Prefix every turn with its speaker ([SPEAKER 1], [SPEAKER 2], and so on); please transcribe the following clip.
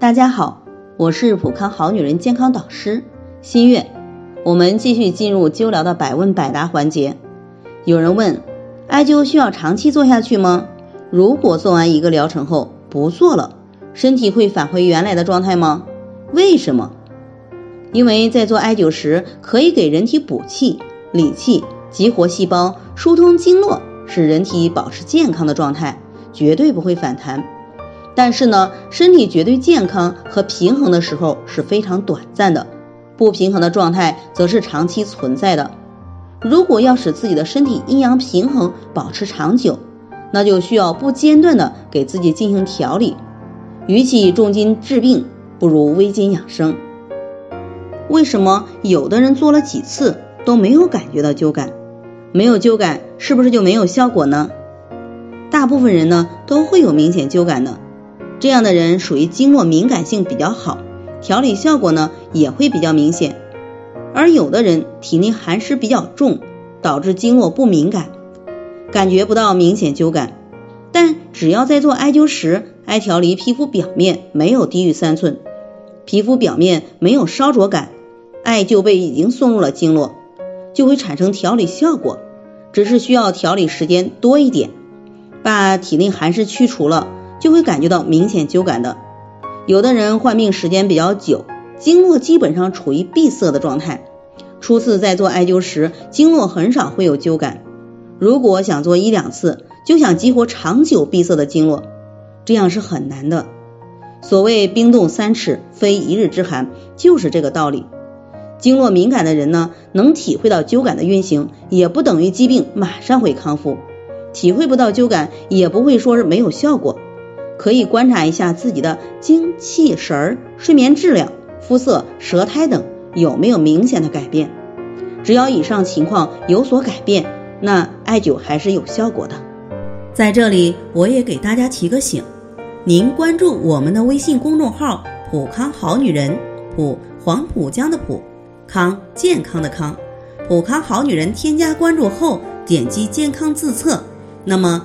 [SPEAKER 1] 大家好，我是普康好女人健康导师新月。我们继续进入灸疗的百问百答环节。有人问，艾灸需要长期做下去吗？如果做完一个疗程后不做了，身体会返回原来的状态吗？为什么？因为在做艾灸时，可以给人体补气、理气、激活细胞、疏通经络，使人体保持健康的状态，绝对不会反弹。但是呢，身体绝对健康和平衡的时候是非常短暂的，不平衡的状态则是长期存在的。如果要使自己的身体阴阳平衡，保持长久，那就需要不间断的给自己进行调理。与其重金治病，不如微金养生。为什么有的人做了几次都没有感觉到灸感？没有灸感是不是就没有效果呢？大部分人呢都会有明显灸感的。这样的人属于经络敏感性比较好，调理效果呢也会比较明显。而有的人体内寒湿比较重，导致经络不敏感，感觉不到明显灸感。但只要在做艾灸时，艾条离皮肤表面没有低于三寸，皮肤表面没有烧灼感，艾灸被已经送入了经络，就会产生调理效果，只是需要调理时间多一点，把体内寒湿去除了。就会感觉到明显灸感的。有的人患病时间比较久，经络基本上处于闭塞的状态，初次在做艾灸时，经络很少会有灸感。如果想做一两次，就想激活长久闭塞的经络，这样是很难的。所谓冰冻三尺，非一日之寒，就是这个道理。经络敏感的人呢，能体会到灸感的运行，也不等于疾病马上会康复；体会不到灸感，也不会说是没有效果。可以观察一下自己的精气神儿、睡眠质量、肤色、舌苔等有没有明显的改变。只要以上情况有所改变，那艾灸还是有效果的。在这里，我也给大家提个醒：您关注我们的微信公众号“普康好女人”，普黄浦江的浦，康健康的康，普康好女人。添加关注后，点击健康自测。那么